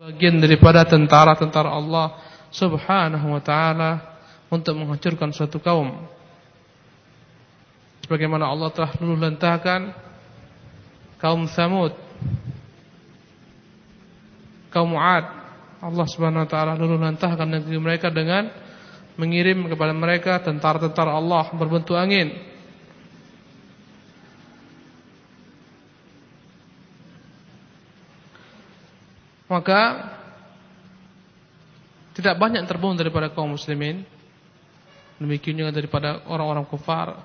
bagian daripada tentara-tentara Allah Subhanahu wa taala untuk menghancurkan suatu kaum. Sebagaimana Allah telah luluh lantahkan kaum Samud, kaum Ad. Allah Subhanahu wa taala luluh lantahkan negeri mereka dengan mengirim kepada mereka tentara-tentara Allah berbentuk angin maka tidak banyak terbunuh daripada kaum muslimin. Demikian juga daripada orang-orang kufar.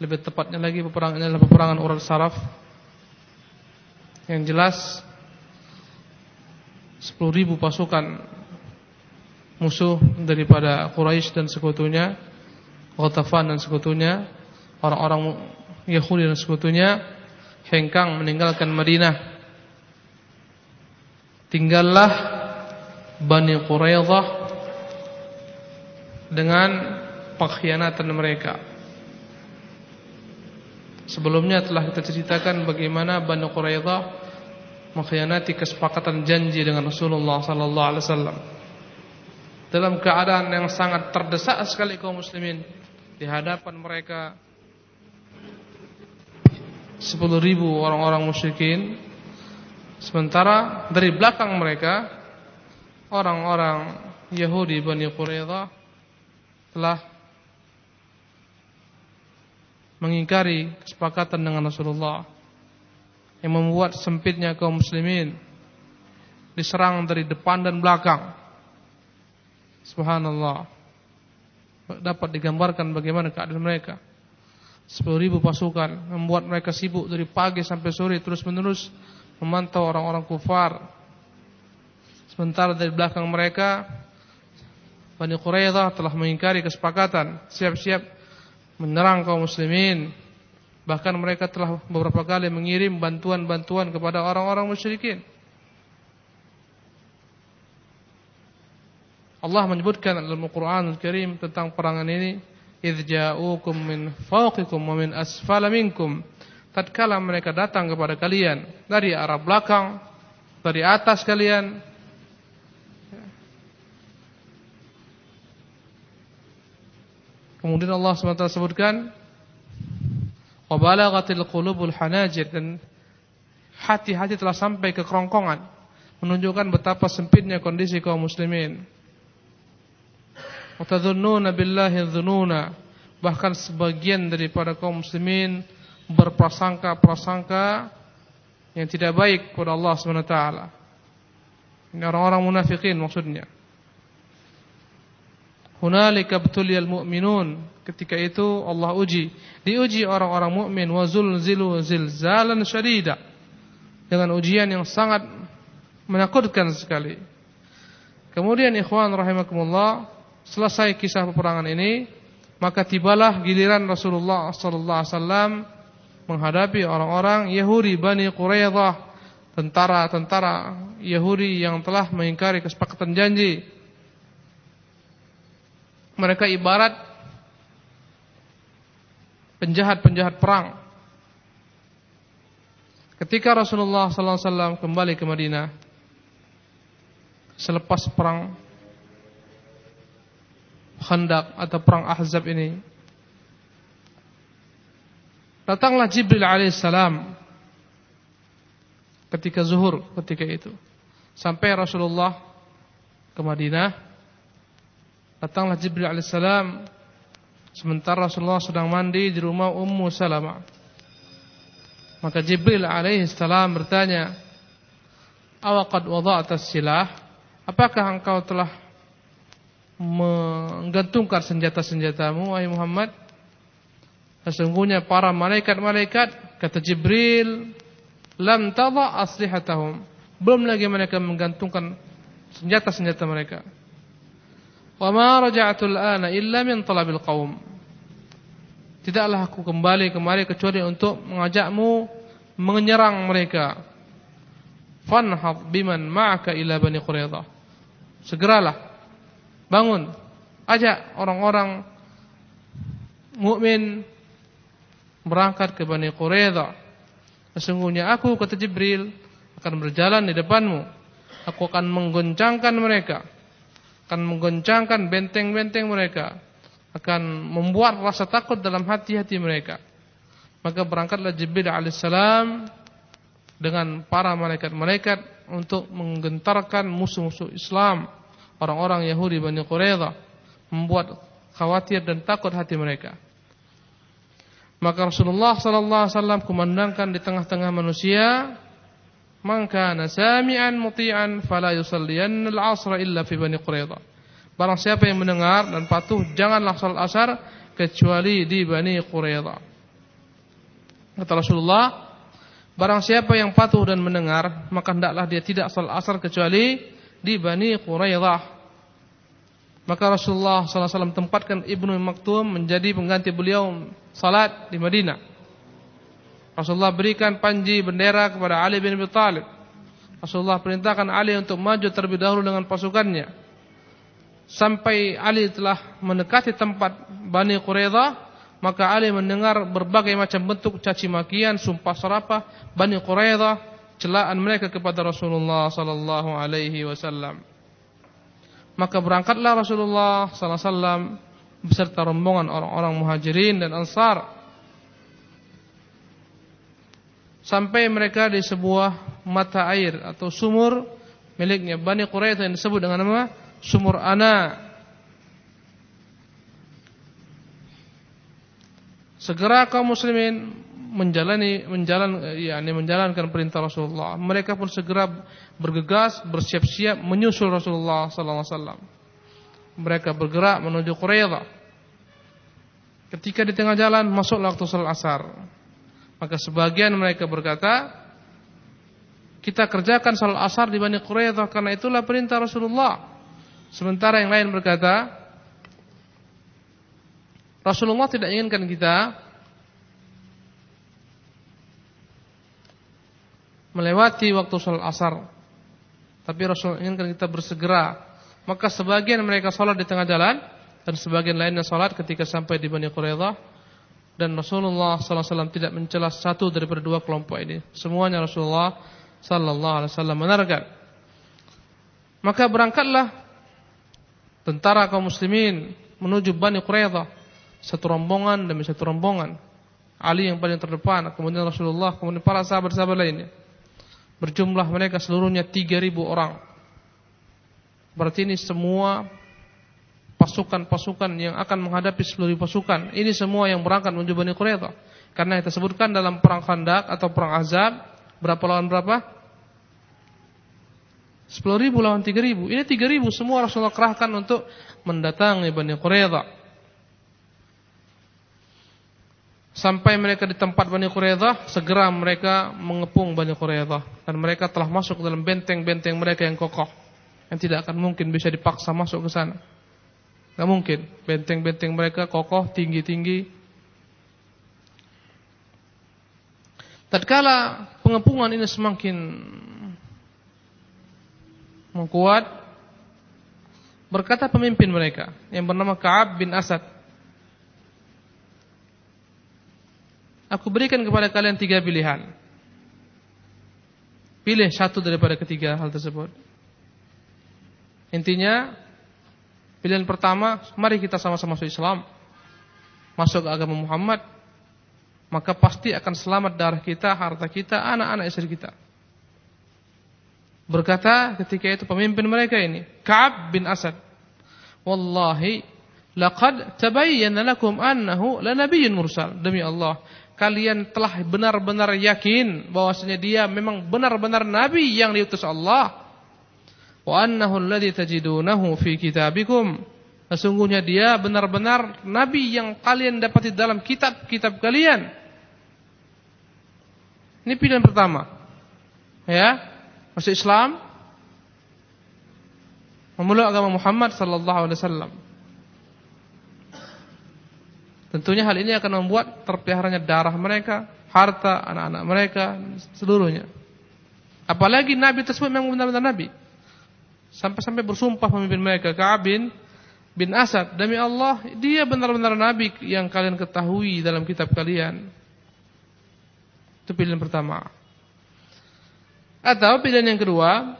Lebih tepatnya lagi peperangan adalah peperangan Urat Saraf. Yang jelas 10.000 pasukan musuh daripada Quraisy dan sekutunya Ghatafan dan sekutunya orang-orang Yahudi dan sekutunya hengkang meninggalkan Madinah tinggallah Bani Quraidah dengan pengkhianatan mereka. Sebelumnya telah kita ceritakan bagaimana Bani Quraidah mengkhianati kesepakatan janji dengan Rasulullah sallallahu alaihi wasallam. Dalam keadaan yang sangat terdesak sekali kaum muslimin di hadapan mereka 10.000 orang-orang musyrikin Sementara dari belakang mereka orang-orang Yahudi Bani Quraidah telah mengingkari kesepakatan dengan Rasulullah yang membuat sempitnya kaum muslimin diserang dari depan dan belakang. Subhanallah. Dapat digambarkan bagaimana keadaan mereka. Sepuluh ribu pasukan membuat mereka sibuk dari pagi sampai sore terus menerus memantau orang-orang kufar. Sementara dari belakang mereka Bani Quraidah telah mengingkari kesepakatan, siap-siap menyerang kaum muslimin. Bahkan mereka telah beberapa kali mengirim bantuan-bantuan kepada orang-orang musyrikin. Allah menyebutkan dalam Al-Qur'an Al-Karim tentang perangan ini, "Idz ja'ukum min fawqikum wa min asfala minkum." Tatkala mereka datang kepada kalian dari arah belakang, dari atas kalian, Kemudian Allah SWT sebutkan Wabalagatil qulubul hanajir Dan hati-hati telah sampai ke kerongkongan Menunjukkan betapa sempitnya kondisi kaum muslimin. Watadhunnuna billahi dhununa Bahkan sebagian daripada kaum muslimin berprasangka-prasangka yang tidak baik kepada Allah Subhanahu taala. Ini orang-orang munafikin maksudnya. Hunalika btuliyal mu'minun. Ketika itu Allah uji, diuji orang-orang mukmin wa zulzilu zilzalan syadida. Dengan ujian yang sangat menakutkan sekali. Kemudian ikhwan rahimakumullah, selesai kisah peperangan ini, maka tibalah giliran Rasulullah sallallahu alaihi wasallam menghadapi orang-orang Yahudi Bani Quraidah, tentara-tentara Yahudi yang telah mengingkari kesepakatan janji. Mereka ibarat penjahat-penjahat perang. Ketika Rasulullah SAW kembali ke Madinah selepas perang Khandaq atau perang Ahzab ini, Datanglah Jibril alaihissalam ketika zuhur ketika itu. Sampai Rasulullah ke Madinah. Datanglah Jibril alaihissalam sementara Rasulullah sedang mandi di rumah Ummu Salamah. Maka Jibril alaihissalam bertanya, "Awaqad wada'ta silah?" Apakah engkau telah menggantungkan senjata-senjatamu wahai Muhammad? Sesungguhnya para malaikat-malaikat kata Jibril lam tadha aslihatahum. Belum lagi mereka menggantungkan senjata-senjata mereka. Wa ma raja'tu al-ana illa min talabil qaum. Tidaklah aku kembali kemari kecuali untuk mengajakmu menyerang mereka. Fanhad biman ma'aka ila bani Quraidah. Segeralah bangun ajak orang-orang mukmin berangkat ke Bani Quraidah. Sesungguhnya aku kata Jibril akan berjalan di depanmu. Aku akan menggoncangkan mereka. Akan menggoncangkan benteng-benteng mereka. Akan membuat rasa takut dalam hati-hati mereka. Maka berangkatlah Jibril alaihissalam dengan para malaikat-malaikat untuk menggentarkan musuh-musuh Islam, orang-orang Yahudi Bani Quraidah, membuat khawatir dan takut hati mereka. Maka Rasulullah sallallahu alaihi wasallam kumandangkan di tengah-tengah manusia Man kana sami'an muti'an fala yusalliyanna al-'asra illa fi Bani Quraidah. Barang siapa yang mendengar dan patuh janganlah salat asar kecuali di Bani Quraidah. Kata Rasulullah, barang siapa yang patuh dan mendengar, maka hendaklah dia tidak salat asar kecuali di Bani Quraidah. Maka Rasulullah SAW tempatkan Ibnu Maktum menjadi pengganti beliau salat di Madinah. Rasulullah berikan panji bendera kepada Ali bin Abi Thalib. Rasulullah perintahkan Ali untuk maju terlebih dahulu dengan pasukannya. Sampai Ali telah mendekati tempat Bani Quraidah, maka Ali mendengar berbagai macam bentuk caci makian, sumpah serapah Bani Quraidah, celaan mereka kepada Rasulullah sallallahu alaihi wasallam. Maka berangkatlah Rasulullah sallallahu alaihi wasallam beserta rombongan orang-orang Muhajirin dan Ansar sampai mereka di sebuah mata air atau sumur miliknya Bani Quraidah yang disebut dengan nama Sumur Ana. Segera kaum muslimin menjalani menjalan yakni menjalankan perintah Rasulullah. Mereka pun segera bergegas, bersiap-siap menyusul Rasulullah sallallahu alaihi wasallam. Mereka bergerak menuju Quraidah. Ketika di tengah jalan masuklah waktu salat asar. Maka sebagian mereka berkata, kita kerjakan salat asar di Bani Quraidah karena itulah perintah Rasulullah. Sementara yang lain berkata, Rasulullah tidak inginkan kita melewati waktu salat asar. Tapi Rasul inginkan kita bersegera. Maka sebagian mereka salat di tengah jalan dan sebagian lainnya salat ketika sampai di Bani Quraidah dan Rasulullah SAW tidak mencela satu daripada dua kelompok ini. Semuanya Rasulullah Sallallahu Alaihi Wasallam menargan. Maka berangkatlah tentara kaum muslimin menuju Bani Quraidah satu rombongan demi satu rombongan. Ali yang paling terdepan, kemudian Rasulullah, kemudian para sahabat-sahabat lainnya. Berjumlah mereka seluruhnya 3000 orang. Berarti ini semua pasukan-pasukan yang akan menghadapi seluruh pasukan. Ini semua yang berangkat menuju Bani Quraidah. Karena kita sebutkan dalam perang Khandaq atau perang Azab, berapa lawan berapa? 10 ribu lawan 3 ribu. Ini 3 ribu semua Rasulullah kerahkan untuk mendatangi Bani Quraidah. Sampai mereka di tempat Bani Quraidah, segera mereka mengepung Bani Quraidah dan mereka telah masuk dalam benteng-benteng mereka yang kokoh yang tidak akan mungkin bisa dipaksa masuk ke sana. Gak mungkin. Benteng-benteng mereka kokoh, tinggi-tinggi. Tatkala pengepungan ini semakin mengkuat, berkata pemimpin mereka yang bernama Ka'ab bin Asad. Aku berikan kepada kalian tiga pilihan. Pilih satu daripada ketiga hal tersebut. Intinya Pilihan pertama, mari kita sama-sama masuk Islam. Masuk agama Muhammad. Maka pasti akan selamat darah kita, harta kita, anak-anak istri kita. Berkata ketika itu pemimpin mereka ini, Ka'ab bin Asad. Wallahi, laqad tabayyana lakum annahu lanabiyyun mursal. Demi Allah, kalian telah benar-benar yakin bahwasanya dia memang benar-benar nabi yang diutus Allah wa annahu alladhi tajidunahu fi kitabikum. Sesungguhnya dia benar-benar nabi yang kalian dapati dalam kitab-kitab kalian. Ini pilihan pertama. Ya masuk Islam memeluk agama Muhammad sallallahu alaihi wasallam. Tentunya hal ini akan membuat terpeliharanya darah mereka harta anak-anak mereka seluruhnya. Apalagi nabi tersebut memang benar-benar nabi Sampai-sampai bersumpah pemimpin mereka Ka'ab bin, bin Asad Demi Allah dia benar-benar Nabi yang kalian ketahui dalam kitab kalian Itu pilihan pertama Atau pilihan yang kedua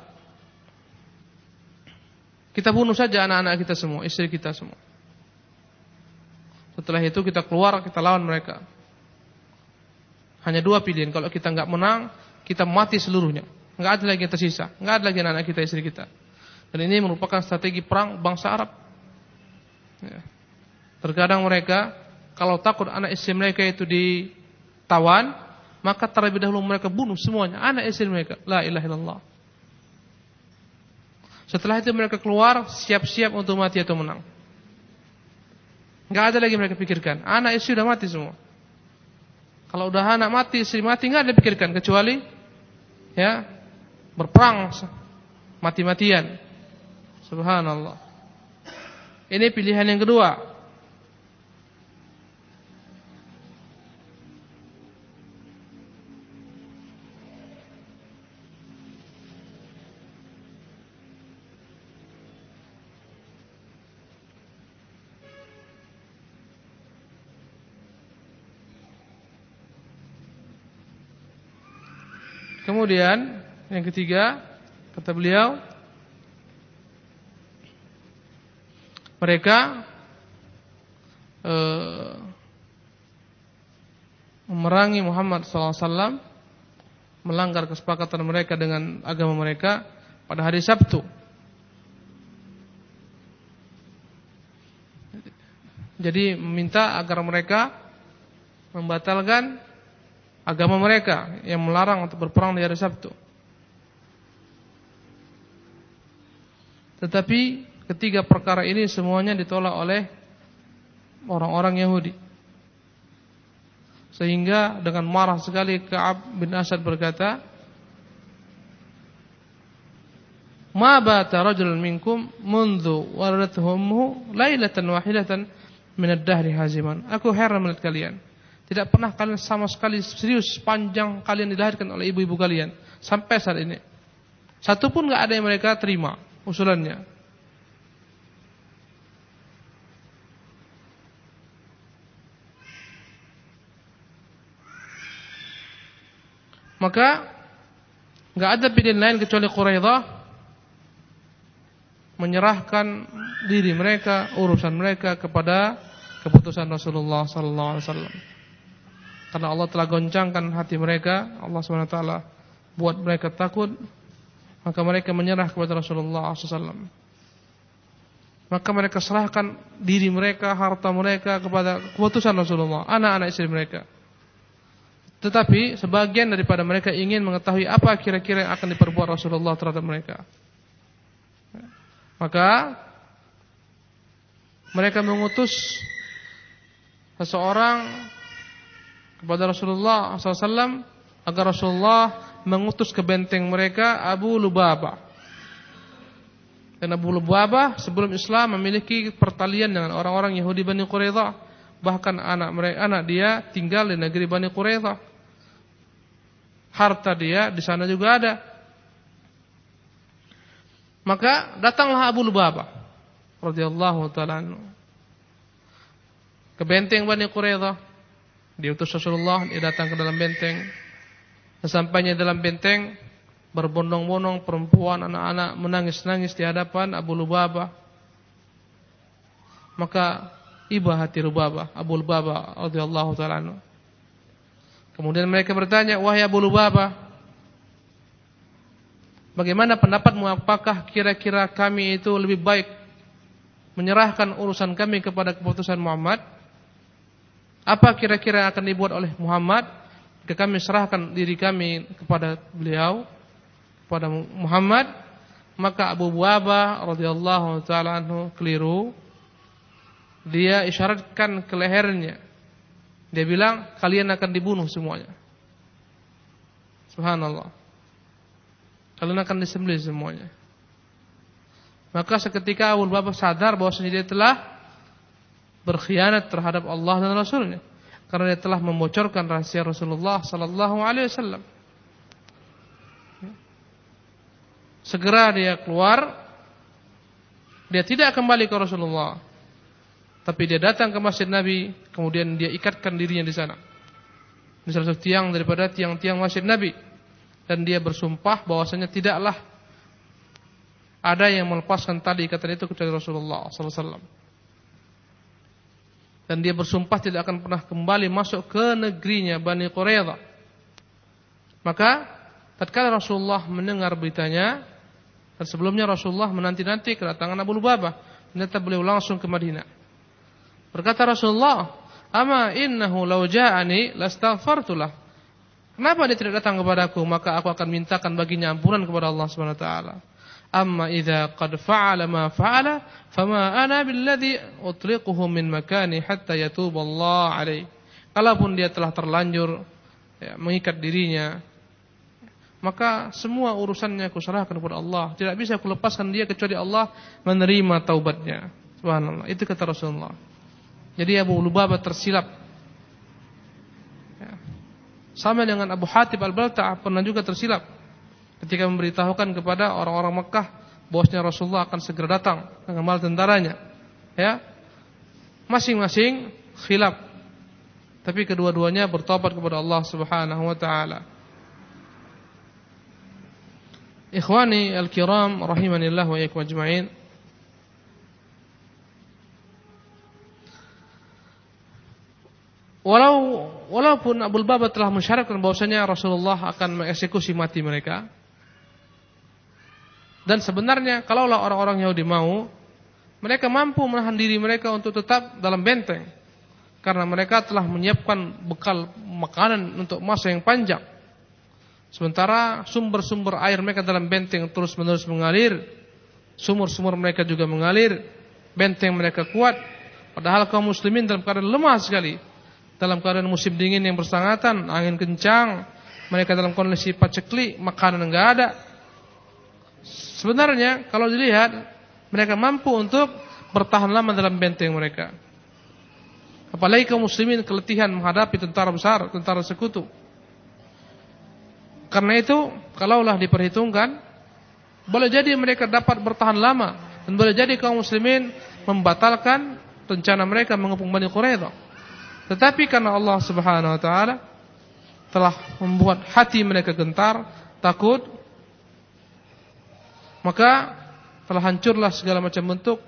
Kita bunuh saja anak-anak kita semua, istri kita semua. Setelah itu kita keluar, kita lawan mereka. Hanya dua pilihan. Kalau kita nggak menang, kita mati seluruhnya. Nggak ada lagi yang tersisa. Nggak ada lagi anak-anak kita, istri kita. Dan ini merupakan strategi perang bangsa Arab. Ya. Terkadang mereka kalau takut anak istri mereka itu ditawan, maka terlebih dahulu mereka bunuh semuanya anak istri mereka. La ilaha illallah. Setelah itu mereka keluar siap-siap untuk mati atau menang. Nggak ada lagi mereka pikirkan. Anak istri sudah mati semua. Kalau udah anak mati, istri mati nggak ada pikirkan kecuali ya berperang mati-matian. Subhanallah. Ini pilihan yang kedua. Kemudian yang ketiga kata beliau mereka eh, memerangi Muhammad SAW melanggar kesepakatan mereka dengan agama mereka pada hari Sabtu. Jadi meminta agar mereka membatalkan agama mereka yang melarang untuk berperang di hari Sabtu. Tetapi ketiga perkara ini semuanya ditolak oleh orang-orang Yahudi. Sehingga dengan marah sekali Ka'ab bin Asad berkata, "Ma bata rajul minkum mundu waradathu lailatan wahidatan min ad-dahri haziman." Aku heran melihat kalian. Tidak pernah kalian sama sekali serius panjang kalian dilahirkan oleh ibu-ibu kalian sampai saat ini. Satu pun nggak ada yang mereka terima usulannya. Maka nggak ada pilihan lain kecuali Quraidah menyerahkan diri mereka, urusan mereka kepada keputusan Rasulullah sallallahu alaihi wasallam. Karena Allah telah goncangkan hati mereka, Allah SWT buat mereka takut, maka mereka menyerah kepada Rasulullah SAW. Maka mereka serahkan diri mereka, harta mereka kepada keputusan Rasulullah, anak-anak istri mereka. Tetapi sebagian daripada mereka ingin mengetahui apa kira-kira yang akan diperbuat Rasulullah terhadap mereka. Maka mereka mengutus seseorang kepada Rasulullah SAW agar Rasulullah mengutus ke benteng mereka Abu Lubabah. Dan Abu Lubabah sebelum Islam memiliki pertalian dengan orang-orang Yahudi Bani Quraidah. Bahkan anak mereka, anak dia tinggal di negeri Bani Quraidah. Harta dia di sana juga ada. Maka datanglah Abu Lubabah radhiyallahu taala ke benteng Bani Quraidah diutus Rasulullah, dia datang ke dalam benteng. Sesampainya dalam benteng, berbondong-bondong perempuan, anak-anak menangis-nangis di hadapan Abu Lubabah. Maka iba hati Lubabah, Abu Lubabah radhiyallahu taala Kemudian mereka bertanya, "Wahai Abu Lubabah, bagaimana pendapatmu apakah kira-kira kami itu lebih baik menyerahkan urusan kami kepada keputusan Muhammad apa kira-kira akan dibuat oleh Muhammad? Jika kami serahkan diri kami kepada beliau, kepada Muhammad, maka Abu Buaba radhiyallahu taala anhu keliru. Dia isyaratkan ke lehernya. Dia bilang kalian akan dibunuh semuanya. Subhanallah. Kalian akan disembelih semuanya. Maka seketika Abu Buaba sadar bahwa dia telah berkhianat terhadap Allah dan Rasulnya karena dia telah membocorkan rahasia Rasulullah Sallallahu Alaihi Wasallam. Segera dia keluar, dia tidak kembali ke Rasulullah, tapi dia datang ke masjid Nabi, kemudian dia ikatkan dirinya di sana, di salah satu tiang daripada tiang-tiang masjid Nabi, dan dia bersumpah bahwasanya tidaklah ada yang melepaskan tali ikatan itu kecuali Rasulullah SAW. Dan dia bersumpah tidak akan pernah kembali masuk ke negerinya Bani Quraidah. Maka tatkala Rasulullah mendengar beritanya dan sebelumnya Rasulullah menanti-nanti kedatangan Abu Lubabah, ternyata beliau langsung ke Madinah. Berkata Rasulullah, "Ama innahu law ja'ani lastaghfartulah." Kenapa dia tidak datang kepadaku? Maka aku akan mintakan baginya ampunan kepada Allah Subhanahu wa taala. Amma idza qad fa'ala ma fa'ala fama ana billadhi utliquhu min makani hatta yatub Allah alaih. Kalaupun dia telah terlanjur ya, mengikat dirinya maka semua urusannya aku serahkan kepada Allah. Tidak bisa aku lepaskan dia kecuali Allah menerima taubatnya. Subhanallah. Itu kata Rasulullah. Jadi Abu Lubabah tersilap. Ya. Sama dengan Abu Hatib Al-Balta'ah pernah juga tersilap ketika memberitahukan kepada orang-orang Mekah bosnya Rasulullah akan segera datang dengan mal tentaranya. Ya. Masing-masing khilaf. Tapi kedua-duanya bertobat kepada Allah Subhanahu wa taala. Ikhwani al-kiram rahimanillah wa iyyakum ajma'in. Walau walaupun Abu Baba telah mensyaratkan bahwasanya Rasulullah akan mengeksekusi mati mereka, dan sebenarnya kalaulah orang-orang Yahudi mau, mereka mampu menahan diri mereka untuk tetap dalam benteng. Karena mereka telah menyiapkan bekal makanan untuk masa yang panjang. Sementara sumber-sumber air mereka dalam benteng terus-menerus mengalir. Sumur-sumur mereka juga mengalir. Benteng mereka kuat. Padahal kaum muslimin dalam keadaan lemah sekali. Dalam keadaan musim dingin yang bersangatan, angin kencang. Mereka dalam kondisi paceklik, makanan enggak ada. Sebenarnya kalau dilihat mereka mampu untuk bertahan lama dalam benteng mereka. Apalagi kaum muslimin keletihan menghadapi tentara besar, tentara sekutu. Karena itu, kalaulah diperhitungkan, boleh jadi mereka dapat bertahan lama dan boleh jadi kaum muslimin membatalkan rencana mereka mengepung Bani Quraidah. Tetapi karena Allah Subhanahu wa taala telah membuat hati mereka gentar, takut maka telah hancurlah segala macam bentuk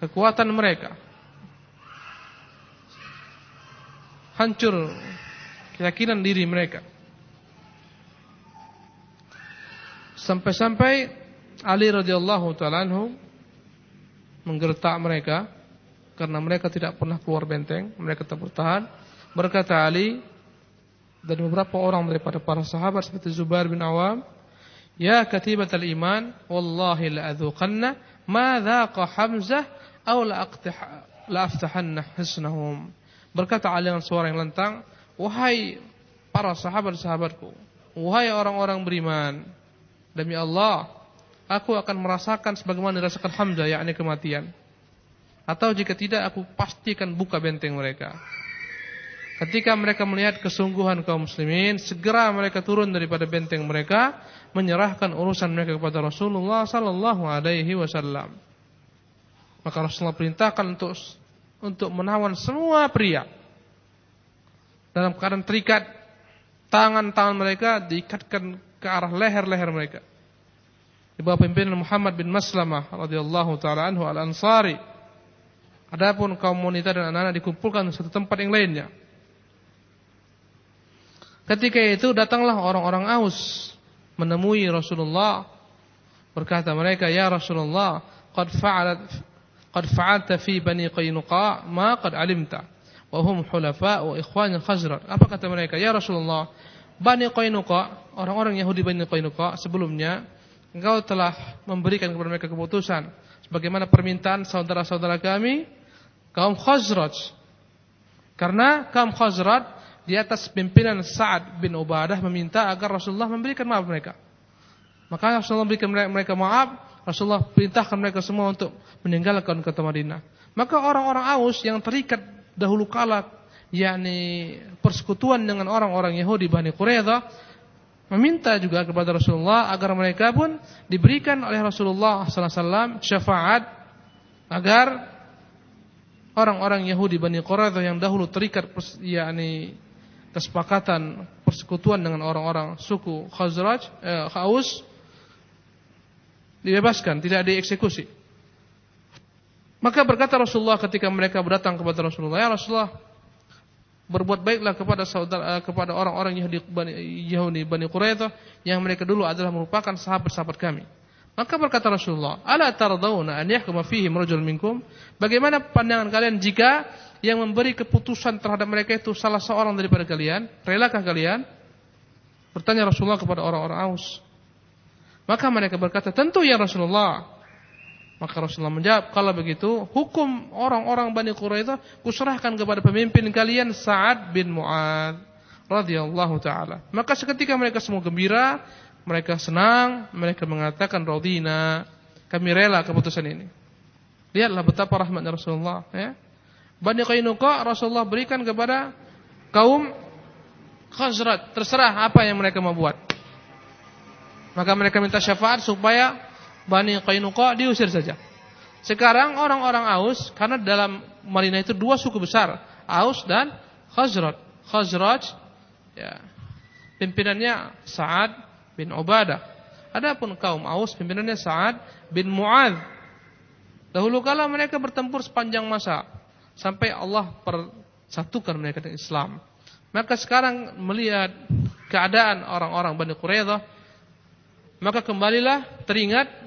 kekuatan mereka. Hancur keyakinan diri mereka. Sampai-sampai Ali radhiyallahu taala anhu menggertak mereka karena mereka tidak pernah keluar benteng, mereka tetap bertahan. Berkata Ali dan beberapa orang daripada para sahabat seperti Zubair bin Awam Ya katibatal iman wallahi la adzuqanna ma dhaqa Hamzah aw la aqtih la aftahanna hisnahum. Berkata Ali dengan suara yang lantang, wahai para sahabat-sahabatku, wahai orang-orang beriman, demi Allah, aku akan merasakan sebagaimana dirasakan Hamzah yakni kematian. Atau jika tidak aku pastikan buka benteng mereka. Ketika mereka melihat kesungguhan kaum muslimin, segera mereka turun daripada benteng mereka, menyerahkan urusan mereka kepada Rasulullah sallallahu alaihi wasallam. Maka Rasulullah perintahkan untuk untuk menawan semua pria dalam keadaan terikat tangan-tangan mereka diikatkan ke arah leher-leher mereka. Di bawah pimpinan Muhammad bin Maslamah radhiyallahu taala anhu al-Ansari. Adapun kaum wanita dan anak-anak dikumpulkan di satu tempat yang lainnya. Ketika itu datanglah orang-orang Aus menemui Rasulullah. Berkata mereka ya Rasulullah qad fa'alat qad fa'alta fi bani Qainuqa ma qad alimta wa hum hulafa wa ikhwan al-Khazraj. Apa kata mereka? Ya Rasulullah Bani Qainuqa orang-orang Yahudi Bani Qainuqa sebelumnya engkau telah memberikan kepada mereka keputusan sebagaimana permintaan saudara-saudara kami kaum Khazraj karena kaum Khazraj di atas pimpinan Sa'ad bin Ubadah meminta agar Rasulullah memberikan maaf mereka. Maka Rasulullah memberikan mereka maaf, Rasulullah perintahkan mereka semua untuk meninggalkan kota Madinah. Maka orang-orang Aus yang terikat dahulu kala yakni persekutuan dengan orang-orang Yahudi Bani Quraidah meminta juga kepada Rasulullah agar mereka pun diberikan oleh Rasulullah wasallam syafaat agar orang-orang Yahudi Bani Quraidah yang dahulu terikat yakni kesepakatan persekutuan dengan orang-orang suku Khazraj, eh, Khaus dibebaskan, tidak dieksekusi. Maka berkata Rasulullah ketika mereka berdatang kepada Rasulullah, "Ya Rasulullah, berbuat baiklah kepada saudara eh, kepada orang-orang Yahudi Bani, Yahudi Bani Quraidah yang mereka dulu adalah merupakan sahabat-sahabat kami." Maka berkata Rasulullah, "Ala tardawna an yahkuma fihim rajul minkum?" Bagaimana pandangan kalian jika yang memberi keputusan terhadap mereka itu salah seorang daripada kalian? Relakah kalian? Bertanya Rasulullah kepada orang-orang Aus. Maka mereka berkata, "Tentu ya Rasulullah." Maka Rasulullah menjawab, kalau begitu hukum orang-orang Bani Quraidah kuserahkan kepada pemimpin kalian Sa'ad bin Mu'ad radhiyallahu taala. Maka seketika mereka semua gembira, mereka senang, mereka mengatakan radina, kami rela keputusan ini. Lihatlah betapa rahmatnya Rasulullah ya. Bani Qainuqa Rasulullah berikan kepada kaum Khazraj, terserah apa yang mereka mau buat. Maka mereka minta syafaat supaya Bani Qainuqa diusir saja. Sekarang orang-orang Aus karena dalam Madinah itu dua suku besar, Aus dan Khazraj. Khazraj ya, pimpinannya Sa'ad bin Ubadah. Adapun kaum Aus pimpinannya Sa'ad bin Mu'adz. Dahulu kala mereka bertempur sepanjang masa sampai Allah persatukan mereka dengan Islam. Maka sekarang melihat keadaan orang-orang Bani Quraidah maka kembalilah teringat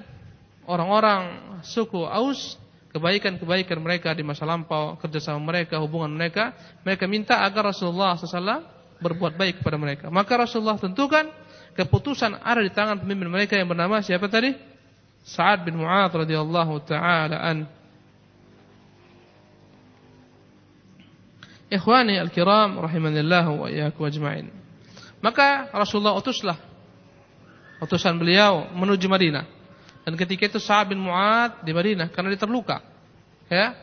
orang-orang suku Aus kebaikan-kebaikan mereka di masa lampau, kerjasama mereka, hubungan mereka, mereka minta agar Rasulullah SAW berbuat baik kepada mereka. Maka Rasulullah tentukan keputusan ada di tangan pemimpin mereka yang bernama siapa tadi? Sa'ad bin Mu'ad radhiyallahu taala an. Ikhwani al-kiram rahimanillah wa iyyakum ajma'in. Maka Rasulullah utuslah utusan beliau menuju Madinah. Dan ketika itu Sa'ad bin Mu'ad di Madinah karena dia terluka. Ya.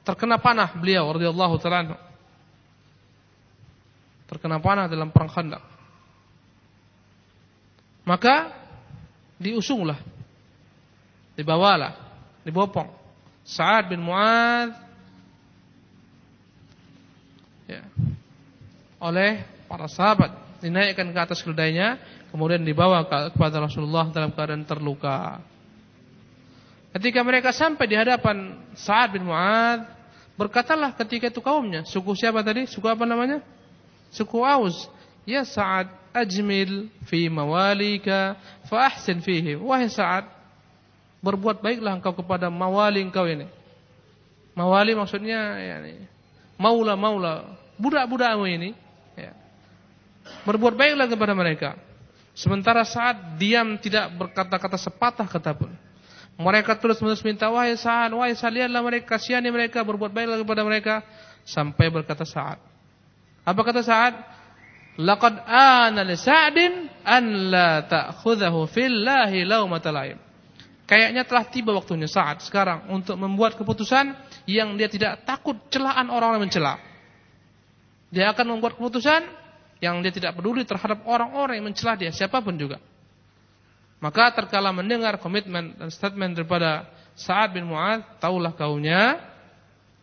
Terkena panah beliau radhiyallahu taala Terkena panah dalam perang Khandaq. Maka diusunglah. Dibawalah, dibopong Sa'ad bin Mu'ad ya, oleh para sahabat dinaikkan ke atas keledainya kemudian dibawa kepada Rasulullah dalam keadaan terluka. Ketika mereka sampai di hadapan Sa'ad bin Mu'ad, berkatalah ketika itu kaumnya, suku siapa tadi? Suku apa namanya? Suku Aus. Ya Sa'ad, ajmil fi mawalika fa ahsin fihi. Wahai Sa'ad, berbuat baiklah engkau kepada mawali engkau ini. Mawali maksudnya yani maula-maula, budak-budakmu ini. Ya. Berbuat baiklah kepada mereka. Sementara saat diam tidak berkata-kata sepatah kata pun. Mereka terus menerus minta wahai saat, wahai saat lihatlah mereka kasihani mereka berbuat baiklah kepada mereka sampai berkata saat. Apa kata saat? Laqad ana li Sa'din an la ta'khudhahu fillahi laumata laim. Kayaknya telah tiba waktunya saat sekarang untuk membuat keputusan yang dia tidak takut celaan orang-orang mencela. Dia akan membuat keputusan yang dia tidak peduli terhadap orang-orang yang mencela dia, siapa pun juga. Maka terkala mendengar komitmen dan statement daripada Sa'ad bin Mu'ad, taulah kaunya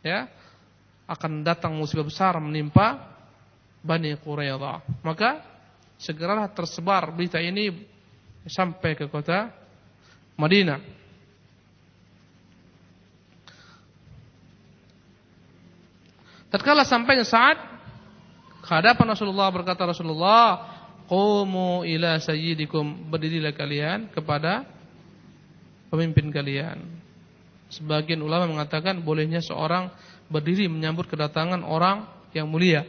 ya, akan datang musibah besar menimpa Bani Quraidah. Maka segeralah tersebar berita ini sampai ke kota Madinah. Tatkala sampainya saat hadapan Rasulullah berkata Rasulullah, "Qumu ila sayyidikum." Berdirilah kalian kepada pemimpin kalian. Sebagian ulama mengatakan bolehnya seorang berdiri menyambut kedatangan orang yang mulia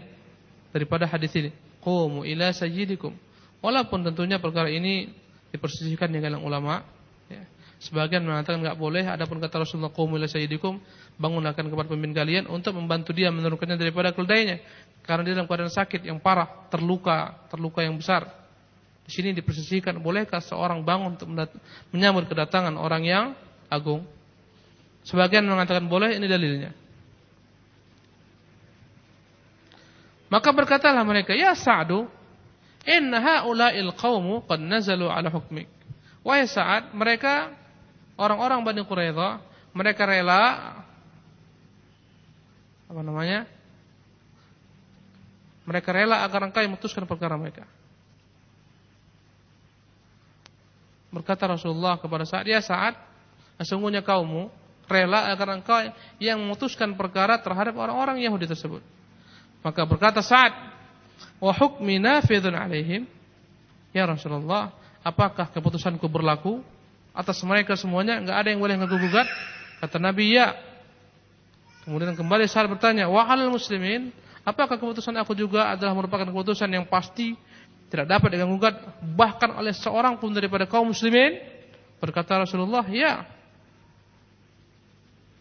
daripada hadis ini. Qumu ila sayyidikum. Walaupun tentunya perkara ini dipersisihkan dengan ulama, ya. Sebagian mengatakan enggak boleh, adapun kata Rasulullah qumu ila sayyidikum, bangunlah kepada pemimpin kalian untuk membantu dia menurunkannya daripada keledainya karena dia dalam keadaan sakit yang parah, terluka, terluka yang besar. Di sini dipersisikan, bolehkah seorang bangun untuk menyambut kedatangan orang yang agung? Sebagian mengatakan boleh, ini dalilnya. Maka berkatalah mereka, Ya Sa'du, inna ha'ula'il qawmu qad nazalu ala hukmik. Wahai Sa'ad, mereka orang-orang Bani Quraidah, mereka rela apa namanya? Mereka rela agar engkau yang memutuskan perkara mereka. Berkata Rasulullah kepada saat ya saat sesungguhnya kaummu rela agar engkau yang memutuskan perkara terhadap orang-orang Yahudi tersebut. Maka berkata saat wa hukmi nafidun alaihim. Ya Rasulullah apakah keputusanku berlaku? Atas mereka semuanya enggak ada yang boleh ngaku gugat kata Nabi ya. Kemudian kembali saat bertanya wa muslimin apakah keputusan aku juga adalah merupakan keputusan yang pasti tidak dapat diganggu bahkan oleh seorang pun daripada kaum muslimin? Berkata Rasulullah ya.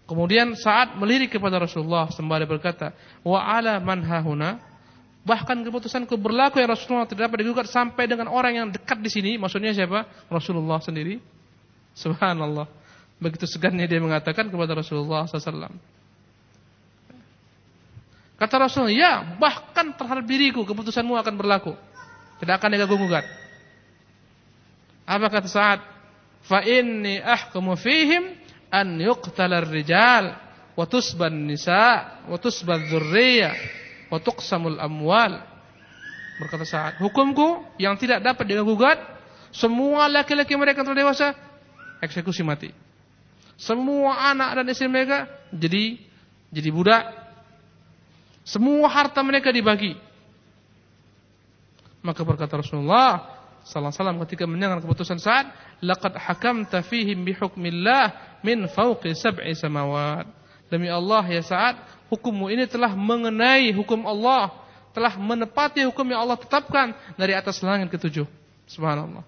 Kemudian saat melirik kepada Rasulullah sembari berkata wa ala man hahuna? Bahkan keputusanku berlaku ya Rasulullah tidak dapat digugat sampai dengan orang yang dekat di sini. Maksudnya siapa? Rasulullah sendiri. Subhanallah. Begitu segannya dia mengatakan kepada Rasulullah SAW kata Rasulullah ya bahkan terhadap diriku keputusanmu akan berlaku tidak akan diganggu-gugat. Apa kata saat? Fa inni ahkumu fihim an yuqtalar rijal wa tusban nisa wa tusban dzurriyyah wa tuqsamul amwal. Berkata saat, hukumku yang tidak dapat diganggu-gugat, semua laki-laki mereka yang telah dewasa eksekusi mati. Semua anak dan istri mereka jadi jadi budak. Semua harta mereka dibagi. Maka berkata Rasulullah sallallahu alaihi ketika mendengar keputusan Sa'ad, "Laqad hakamta fihim bihukmillah min fawqi sab'i samawat." Demi Allah ya Sa'ad, hukummu ini telah mengenai hukum Allah, telah menepati hukum yang Allah tetapkan dari atas langit ketujuh. Subhanallah.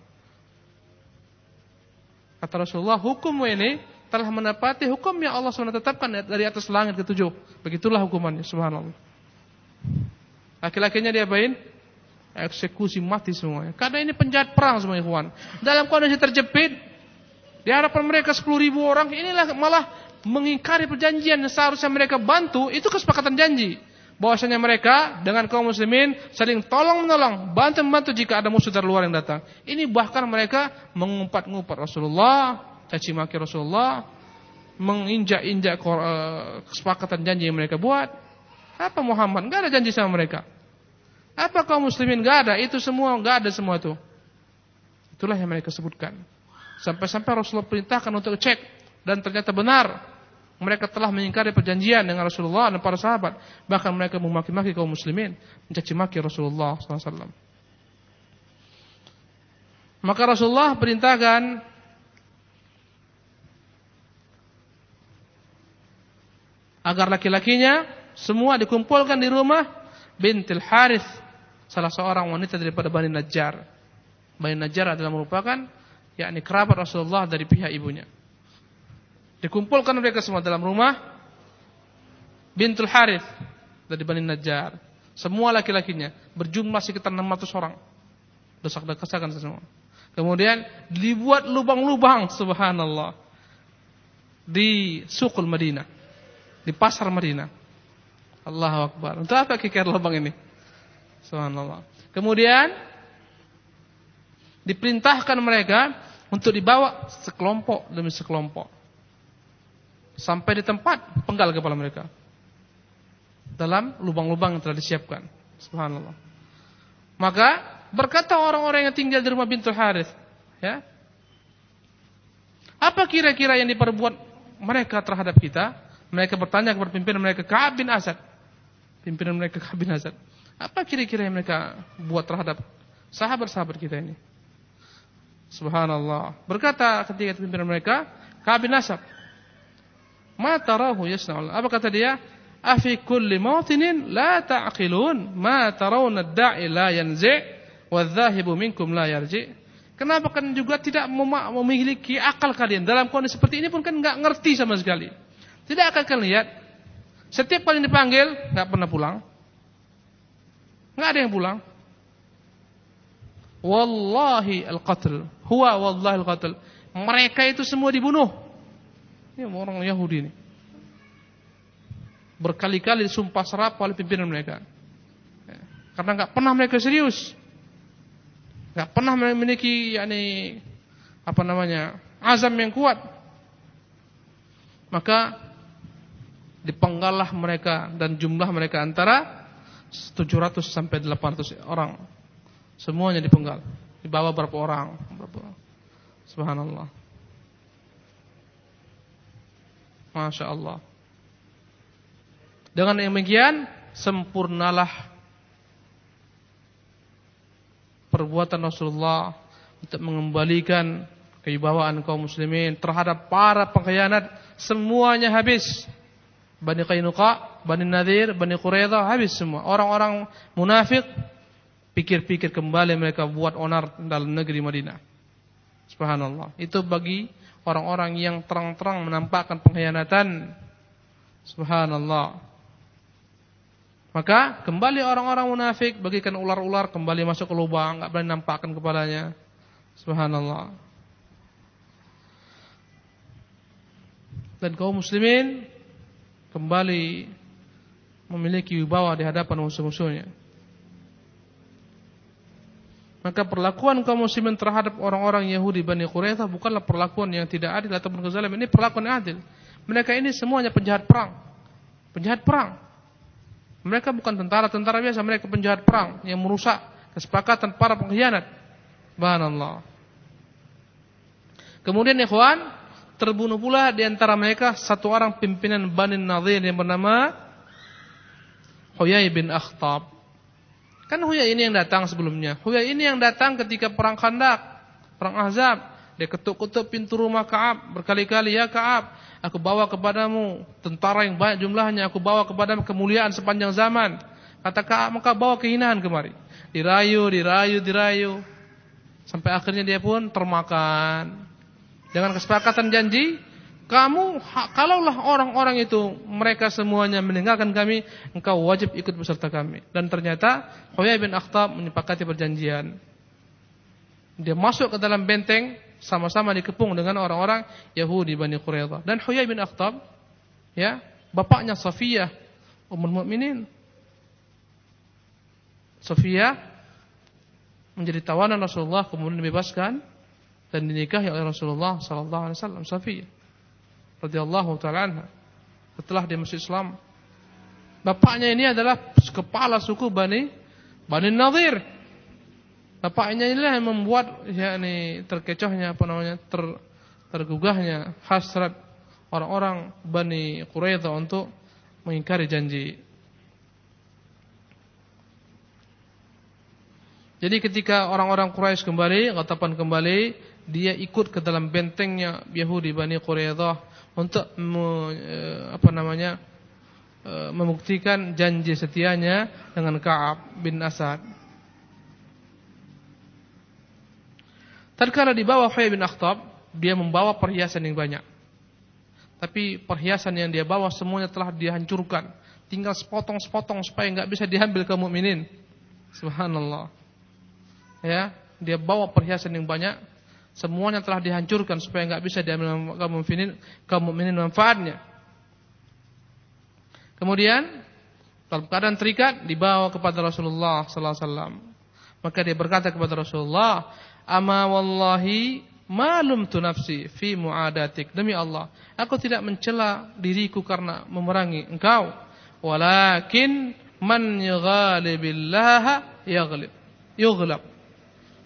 Kata Rasulullah, hukummu ini telah menepati hukum yang Allah SWT tetapkan dari atas langit ketujuh. Begitulah hukumannya, subhanallah. Laki-lakinya diapain? eksekusi mati semuanya. Karena ini penjahat perang semua ikhwan. Dalam kondisi terjepit di hadapan mereka 10 ribu orang, inilah malah mengingkari perjanjian yang seharusnya mereka bantu, itu kesepakatan janji. Bahwasanya mereka dengan kaum muslimin saling tolong menolong, bantu membantu jika ada musuh dari luar yang datang. Ini bahkan mereka mengumpat-ngumpat Rasulullah, caci maki Rasulullah, menginjak-injak eh, kesepakatan janji yang mereka buat. Apa Muhammad? Enggak ada janji sama mereka. Apa kaum muslimin? Gak ada. Itu semua gak ada semua itu. Itulah yang mereka sebutkan. Sampai-sampai Rasulullah perintahkan untuk cek dan ternyata benar mereka telah mengingkari perjanjian dengan Rasulullah dan para sahabat. Bahkan mereka memaki-maki kaum muslimin, mencaci maki Rasulullah SAW. Maka Rasulullah perintahkan agar laki-lakinya semua dikumpulkan di rumah bintil Harith salah seorang wanita daripada Bani Najjar. Bani Najjar adalah merupakan yakni kerabat Rasulullah dari pihak ibunya. Dikumpulkan mereka semua dalam rumah bintul Harith dari Bani Najjar. Semua laki-lakinya berjumlah sekitar 600 orang. Desak-desakan semua. Kemudian dibuat lubang-lubang subhanallah di sukul Madinah, di pasar Madinah. Allahu Akbar. Untuk apa kikir lubang ini? Subhanallah. Kemudian diperintahkan mereka untuk dibawa sekelompok demi sekelompok sampai di tempat penggal kepala mereka dalam lubang-lubang yang telah disiapkan. Subhanallah. Maka berkata orang-orang yang tinggal di rumah Bintul Harith, ya. Apa kira-kira yang diperbuat mereka terhadap kita? Mereka bertanya kepada pimpinan mereka Ka'ab bin Asad. Pimpinan mereka Ka'ab bin Asad. Apa kira-kira yang mereka buat terhadap sahabat-sahabat kita ini? Subhanallah. Berkata ketika pimpinan mereka, Ka'ab bin Asab, "Ma tarahu yasna'ul?" Apa kata dia? "Afi kulli mawtinin la ta'qilun, ma tarawna ad-da'i la yanzi' wadh-dhahibu minkum la yarji'." Kenapa kan juga tidak memiliki akal kalian dalam kondisi seperti ini pun kan nggak ngerti sama sekali. Tidak akan kalian lihat setiap kali dipanggil nggak pernah pulang. Nggak ada yang pulang. Wallahi al-qatl. Huwa wallahi al-qatl. Mereka itu semua dibunuh. Ini orang Yahudi ini. Berkali-kali disumpah serap oleh pimpinan mereka. Karena nggak pernah mereka serius. nggak pernah memiliki yakni apa namanya? azam yang kuat. Maka dipenggalah mereka dan jumlah mereka antara 700 sampai 800 orang. Semuanya dipenggal. Dibawa berapa orang? Berapa? Subhanallah. Masya Allah. Dengan demikian sempurnalah perbuatan Rasulullah untuk mengembalikan kewibawaan kaum muslimin terhadap para pengkhianat semuanya habis. Bani Qainuqa, Bani Nadir, Bani Quraidah habis semua. Orang-orang munafik pikir-pikir kembali mereka buat onar dalam negeri Madinah. Subhanallah. Itu bagi orang-orang yang terang-terang menampakkan pengkhianatan. Subhanallah. Maka kembali orang-orang munafik bagikan ular-ular kembali masuk ke lubang, enggak berani nampakkan kepalanya. Subhanallah. Dan kaum muslimin kembali memiliki wibawa di hadapan musuh-musuhnya. Maka perlakuan kaum muslimin terhadap orang-orang Yahudi Bani Quraidah bukanlah perlakuan yang tidak adil ataupun kezaliman. Ini perlakuan yang adil. Mereka ini semuanya penjahat perang. Penjahat perang. Mereka bukan tentara-tentara biasa, mereka penjahat perang yang merusak kesepakatan para pengkhianat. Subhanallah. Kemudian ikhwan, terbunuh pula di antara mereka satu orang pimpinan Bani Nadir yang bernama Huyai bin Akhtab. Kan Huyai ini yang datang sebelumnya. Huyai ini yang datang ketika perang Khandak, perang Ahzab. Dia ketuk-ketuk pintu rumah Kaab berkali-kali, "Ya Kaab, aku bawa kepadamu tentara yang banyak jumlahnya, aku bawa kepadamu kemuliaan sepanjang zaman." Kata Kaab, "Maka bawa kehinaan kemari." Dirayu, dirayu, dirayu. Sampai akhirnya dia pun termakan. Dengan kesepakatan janji, kamu kalaulah orang-orang itu mereka semuanya meninggalkan kami, engkau wajib ikut beserta kami. Dan ternyata Huyai bin Akhtab menyepakati perjanjian. Dia masuk ke dalam benteng sama-sama dikepung dengan orang-orang Yahudi Bani Quraidah. Dan Huyai bin Akhtab ya, bapaknya Safiyah Ummul Mukminin. Safiyah menjadi tawanan Rasulullah kemudian dibebaskan dan dinikahi oleh Rasulullah sallallahu alaihi wasallam Safiyah radhiyallahu taala setelah dia masuk Islam. Bapaknya ini adalah kepala suku Bani Bani Nadir. Bapaknya inilah yang membuat yakni terkecohnya apa namanya ter, tergugahnya hasrat orang-orang Bani Quraidah untuk mengingkari janji. Jadi ketika orang-orang Quraisy kembali, katapan kembali, dia ikut ke dalam bentengnya Yahudi Bani Quraidah untuk me, eh, apa namanya eh, membuktikan janji setianya dengan Ka'ab bin Asad. Tatkala di bawah Huyai bin Akhtab, dia membawa perhiasan yang banyak. Tapi perhiasan yang dia bawa semuanya telah dihancurkan. Tinggal sepotong-sepotong supaya nggak bisa diambil kaum mukminin. Subhanallah. Ya, dia bawa perhiasan yang banyak Semuanya telah dihancurkan supaya enggak bisa diambil kaum mukminin kaum mukminin manfaatnya. Kemudian dalam keadaan terikat dibawa kepada Rasulullah sallallahu alaihi wasallam. Maka dia berkata kepada Rasulullah, "Ama wallahi malum tu nafsi fi muadatik." Demi Allah, aku tidak mencela diriku karena memerangi engkau, walakin man yughalibillah yaghlib. Yughlab.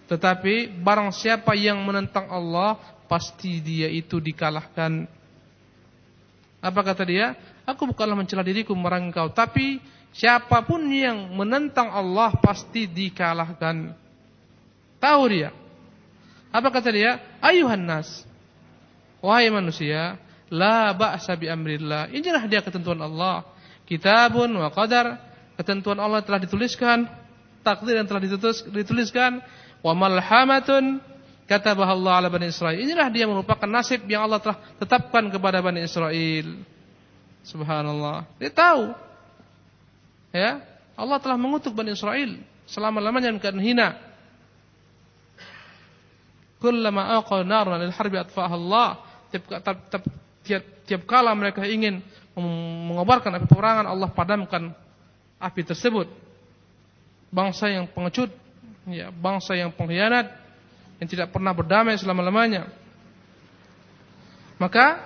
Tetapi barang siapa yang menentang Allah pasti dia itu dikalahkan. Apa kata dia? Aku bukanlah mencela diriku memerangi kau, tapi siapa pun yang menentang Allah pasti dikalahkan. Tahu dia. Apa kata dia? Ayuhan nas. Wahai manusia, la ba'sa bi amrillah. Inilah dia ketentuan Allah. Kitabun wa qadar. Ketentuan Allah telah dituliskan, takdir yang telah dituliskan wa malhamatun katabaha Allah ala Bani Israel. Inilah dia merupakan nasib yang Allah telah tetapkan kepada Bani Israel. Subhanallah. Dia tahu. Ya, Allah telah mengutuk Bani Israel selama-lamanya dan hina. Kullama aqal naran lil harbi atfa'aha Allah. Tiap, tiap, tiap, tiap kala mereka ingin mengobarkan api peperangan, Allah padamkan api tersebut. Bangsa yang pengecut ya, bangsa yang pengkhianat yang tidak pernah berdamai selama-lamanya. Maka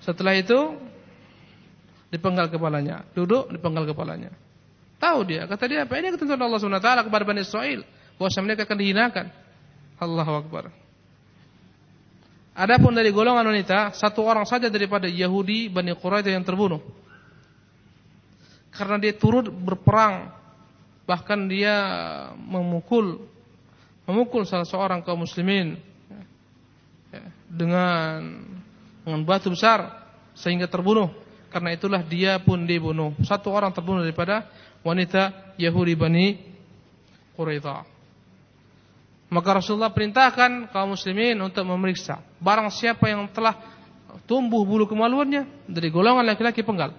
setelah itu dipenggal kepalanya, duduk dipenggal kepalanya. Tahu dia, kata dia apa ini ketentuan Allah Subhanahu wa taala kepada Bani Israel bahwa mereka akan dihinakan. Allahu akbar. Adapun dari golongan wanita, satu orang saja daripada Yahudi Bani Quraidah yang terbunuh. Karena dia turut berperang, bahkan dia memukul memukul salah seorang kaum muslimin ya, dengan dengan batu besar sehingga terbunuh. Karena itulah dia pun dibunuh. Satu orang terbunuh daripada wanita Yahudi Bani Quraidah. Maka Rasulullah perintahkan kaum muslimin untuk memeriksa barang siapa yang telah tumbuh bulu kemaluannya dari golongan laki-laki penggal.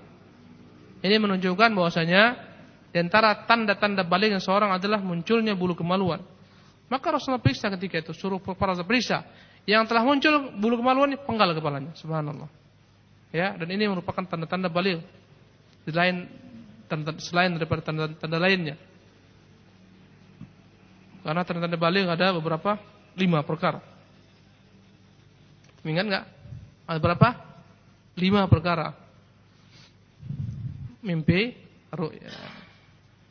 Ini menunjukkan bahwasanya di antara tanda-tanda baliknya seorang adalah munculnya bulu kemaluan. Maka Rasulullah periksa ketika itu, suruh para periksa. Yang telah muncul bulu kemaluan penggal kepalanya, subhanallah. Ya, dan ini merupakan tanda-tanda balik. Di lain tanda, selain daripada tanda-tanda lainnya. Karena tanda-tanda balik ada beberapa lima perkara. Ingat nggak? Ada berapa? Lima perkara. Mimpi, ru'ya.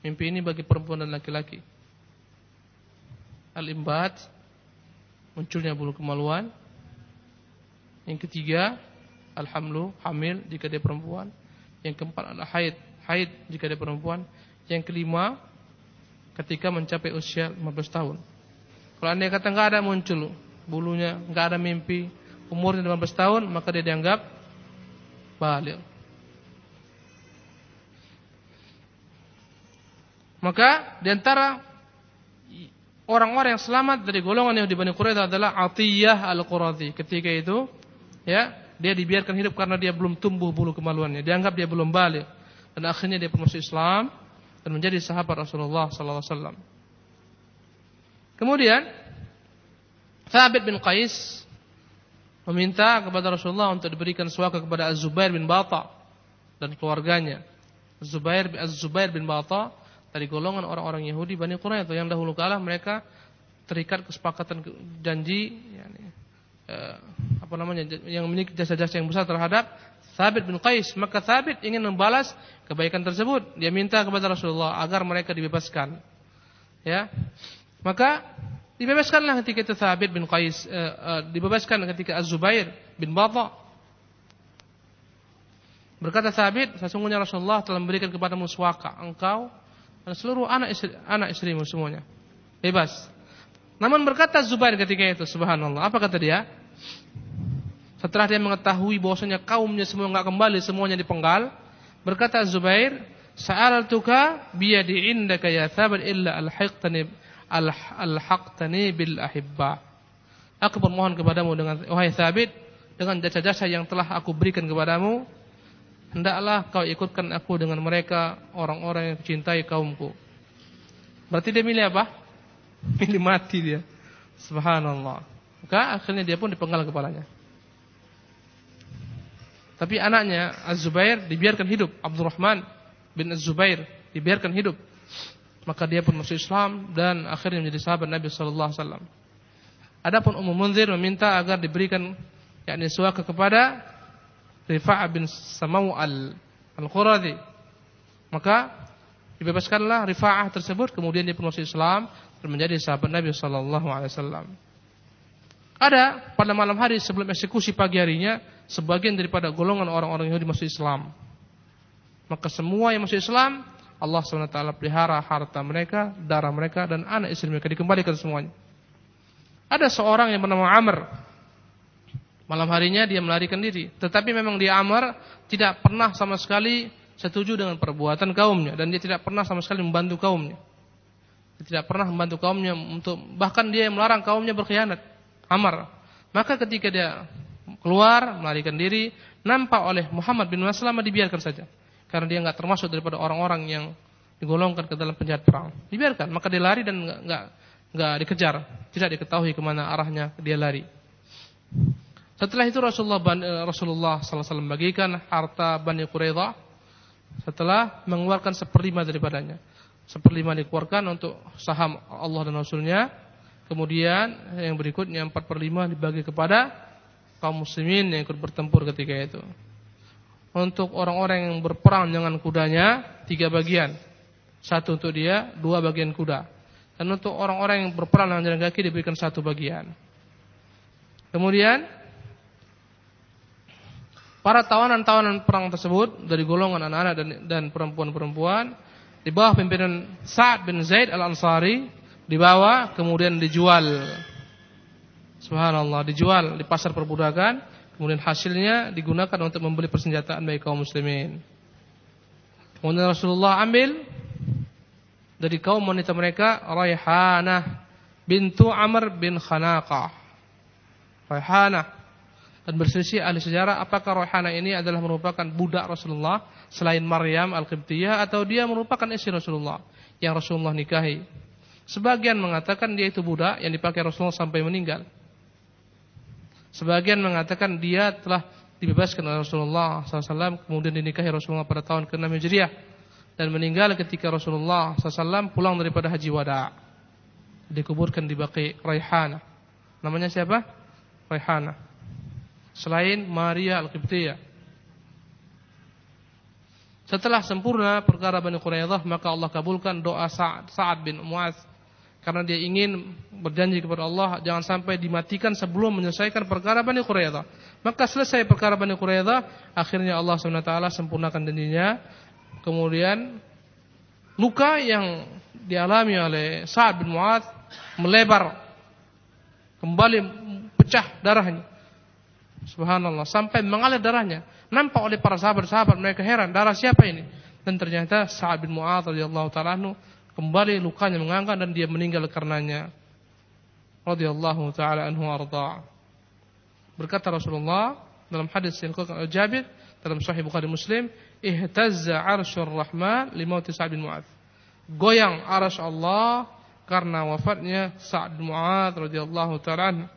Mimpi ini bagi perempuan dan laki-laki. Al-imbat, munculnya bulu kemaluan. Yang ketiga, alhamlu, hamil jika dia perempuan. Yang keempat adalah haid, haid jika dia perempuan. Yang kelima, ketika mencapai usia 15 tahun. Kalau anda kata nggak ada muncul bulunya, nggak ada mimpi, umurnya 15 tahun, maka dia dianggap balik. Maka di antara orang-orang yang selamat dari golongan yang Bani Quraidah adalah Atiyah al-Quradi. Ketika itu, ya, dia dibiarkan hidup karena dia belum tumbuh bulu kemaluannya. Dianggap dia belum balik. Dan akhirnya dia masuk Islam dan menjadi sahabat Rasulullah wasallam. Kemudian Thabit bin Qais meminta kepada Rasulullah untuk diberikan suaka kepada Az-Zubair bin Bata dan keluarganya. Az-Zubair Az-Zubair bin Bata dari golongan orang-orang Yahudi Bani Quraisyah yang dahulu kala mereka terikat kesepakatan janji yani, eh, apa namanya yang memiliki jasa-jasa yang besar terhadap Thabit bin Qais, maka Thabit ingin membalas kebaikan tersebut. Dia minta kepada Rasulullah agar mereka dibebaskan. Ya. Maka dibebaskanlah ketika itu Thabit bin Qais, uh, uh, dibebaskan ketika Az-Zubair bin Bata. Berkata Thabit, sesungguhnya Rasulullah telah memberikan kepadamu suaka, engkau dan seluruh anak istri, anak istrimu semuanya. Bebas. Namun berkata Zubair ketika itu, subhanallah, apa kata dia? Setelah dia mengetahui bahwasanya kaumnya semua enggak kembali, semuanya dipenggal, berkata Zubair, "Sa'altuka biyadi indaka ya Thabit illa alhaqtani alhaqtani bil ahibba." Aku bermohon kepadamu dengan wahai Thabit dengan jasa-jasa yang telah aku berikan kepadamu, hendaklah kau ikutkan aku dengan mereka orang-orang yang mencintai kaumku. Berarti dia milih apa? Milih mati dia. Subhanallah. Maka akhirnya dia pun dipenggal kepalanya. Tapi anaknya Az-Zubair dibiarkan hidup. Abdurrahman bin Az-Zubair dibiarkan hidup. Maka dia pun masuk Islam dan akhirnya menjadi sahabat Nabi sallallahu alaihi wasallam. Adapun Ummu Munzir meminta agar diberikan yakni suaka kepada Rifa'ah bin Samaw al-Quradi. Maka dibebaskanlah Rifa'ah tersebut kemudian dia masuk Islam dan menjadi sahabat Nabi sallallahu alaihi wasallam. Ada pada malam hari sebelum eksekusi pagi harinya sebagian daripada golongan orang-orang Yahudi masuk Islam. Maka semua yang masuk Islam Allah SWT pelihara harta mereka, darah mereka dan anak istri mereka dikembalikan semuanya. Ada seorang yang bernama Amr. Malam harinya dia melarikan diri, tetapi memang dia Amr tidak pernah sama sekali setuju dengan perbuatan kaumnya dan dia tidak pernah sama sekali membantu kaumnya. Dia tidak pernah membantu kaumnya untuk bahkan dia yang melarang kaumnya berkhianat. Amr. Maka ketika dia keluar melarikan diri, nampak oleh Muhammad bin Maslamah dibiarkan saja. Karena dia nggak termasuk daripada orang-orang yang digolongkan ke dalam penjahat perang. Dibiarkan, maka dia lari dan nggak nggak dikejar, tidak diketahui ke mana arahnya dia lari. Setelah itu Rasulullah eh, Rasulullah SAW bagikan harta Bani Quraidah setelah mengeluarkan seperlima daripadanya. Seperlima dikeluarkan untuk saham Allah dan Rasulnya Kemudian yang berikutnya 4 per 5 dibagi kepada kaum muslimin yang ikut bertempur ketika itu. Untuk orang-orang yang berperang dengan kudanya, tiga bagian. Satu untuk dia, dua bagian kuda. Dan untuk orang-orang yang berperang dengan jalan kaki diberikan satu bagian. Kemudian Para tawanan-tawanan perang tersebut dari golongan anak-anak dan, perempuan-perempuan di bawah pimpinan Sa'ad bin Zaid al-Ansari dibawa kemudian dijual. Subhanallah, dijual di pasar perbudakan, kemudian hasilnya digunakan untuk membeli persenjataan bagi kaum muslimin. Kemudian Rasulullah ambil dari kaum wanita mereka Raihanah bintu Amr bin Khanaqah. Raihanah dan berselisih ahli sejarah apakah Rohana ini adalah merupakan budak Rasulullah selain Maryam Al-Qibtiyah atau dia merupakan istri Rasulullah yang Rasulullah nikahi. Sebagian mengatakan dia itu budak yang dipakai Rasulullah sampai meninggal. Sebagian mengatakan dia telah dibebaskan oleh Rasulullah SAW kemudian dinikahi Rasulullah pada tahun ke-6 Hijriah dan meninggal ketika Rasulullah SAW pulang daripada haji wada. Dikuburkan di Baqi Raihana. Namanya siapa? Raihana selain Maria Al-Qibtiyah. Setelah sempurna perkara Bani Quraidah, maka Allah kabulkan doa Sa'ad Sa bin Mu'az karena dia ingin berjanji kepada Allah jangan sampai dimatikan sebelum menyelesaikan perkara Bani Quraidah. Maka selesai perkara Bani Quraidah, akhirnya Allah SWT sempurnakan janjinya. Kemudian luka yang dialami oleh Sa'ad bin Mu'az melebar kembali pecah darahnya. Subhanallah, sampai mengalir darahnya. Nampak oleh para sahabat-sahabat mereka heran, darah siapa ini? Dan ternyata Sa'ad bin Mu'adz radhiyallahu taala kembali lukanya mengangkat dan dia meninggal karenanya. Radhiyallahu taala anhu arda. Berkata Rasulullah dalam hadis yang dikutip Jabir dalam Sahih Bukhari Muslim, "Ihtazza 'arsyur Rahman li mauti Sa'ad bin Mu'adz." Goyang arsy Allah karena wafatnya Sa'ad bin Mu'adz radhiyallahu taala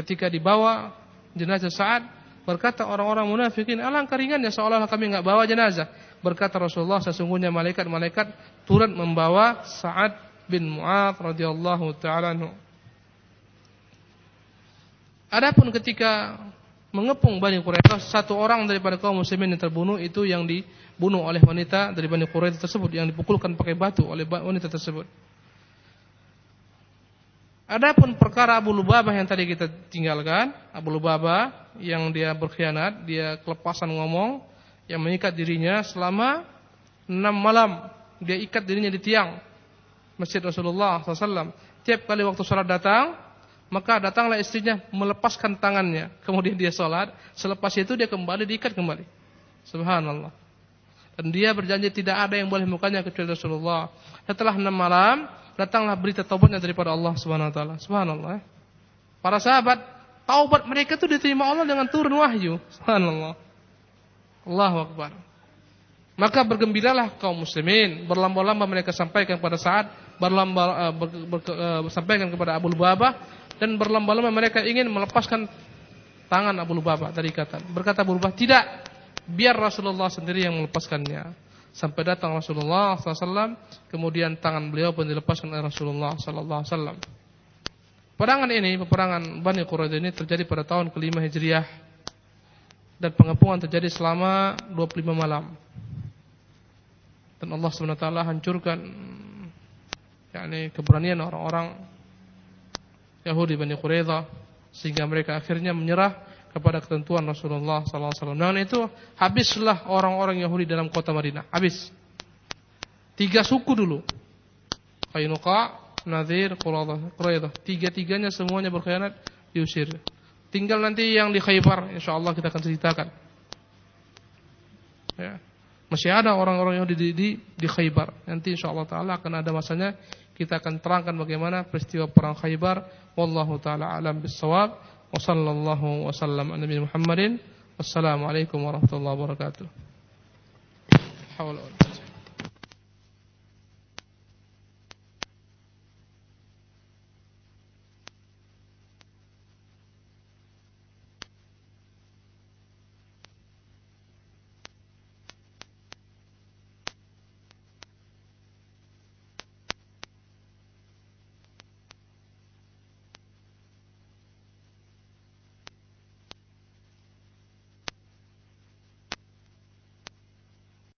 ketika dibawa jenazah Sa'ad berkata orang-orang munafikin alangkah ringannya seolah-olah kami enggak bawa jenazah. Berkata Rasulullah sesungguhnya malaikat-malaikat turut membawa Sa'ad bin Mu'adz radhiyallahu taala Adapun ketika mengepung Bani Quraidah satu orang daripada kaum muslimin yang terbunuh itu yang dibunuh oleh wanita dari Bani Quraidah tersebut yang dipukulkan pakai batu oleh wanita tersebut Adapun perkara Abu Lubabah yang tadi kita tinggalkan, Abu Lubabah yang dia berkhianat, dia kelepasan ngomong, yang mengikat dirinya selama enam malam, dia ikat dirinya di tiang masjid Rasulullah SAW. Tiap kali waktu sholat datang, maka datanglah istrinya melepaskan tangannya, kemudian dia sholat, selepas itu dia kembali diikat kembali. Subhanallah. Dan dia berjanji tidak ada yang boleh mukanya kecuali Rasulullah. Setelah enam malam, datanglah berita taubatnya daripada Allah Subhanahu wa taala. Subhanallah. Para sahabat, taubat mereka itu diterima Allah dengan turun wahyu. Subhanallah. Allahu akbar. Maka bergembiralah kaum muslimin, berlamba-lamba mereka sampaikan pada saat berlamba uh, ber, ber, uh, sampaikan kepada Abu Lubabah dan berlamba-lamba mereka ingin melepaskan tangan Abu Lubabah dari ikatan. Berkata Abu Lubabah, "Tidak, biar Rasulullah sendiri yang melepaskannya." Sampai datang Rasulullah SAW kemudian tangan beliau pun dilepaskan oleh Rasulullah SAW perangan ini peperangan Bani Quraidah ini terjadi pada tahun kelima Hijriah dan pengepungan terjadi selama 25 malam. Dan Allah SWT hancurkan yakni keberanian orang-orang Yahudi Bani Quraidah sehingga mereka akhirnya menyerah kepada ketentuan Rasulullah SAW. Dengan itu habislah orang-orang Yahudi dalam kota Madinah. Habis. Tiga suku dulu. Qainuqa, Nadir, Quraidah. Tiga-tiganya semuanya berkhianat diusir. Tinggal nanti yang di Khaybar, insyaallah kita akan ceritakan. Ya. Masih ada orang-orang yang di, di, di Khaybar. Nanti insyaallah taala akan ada masanya kita akan terangkan bagaimana peristiwa perang Khaybar. Wallahu taala alam bisawab. Wassallallahu wasallam ala Nabi Muhammadin. Wassalamualaikum warahmatullahi wabarakatuh. Hawla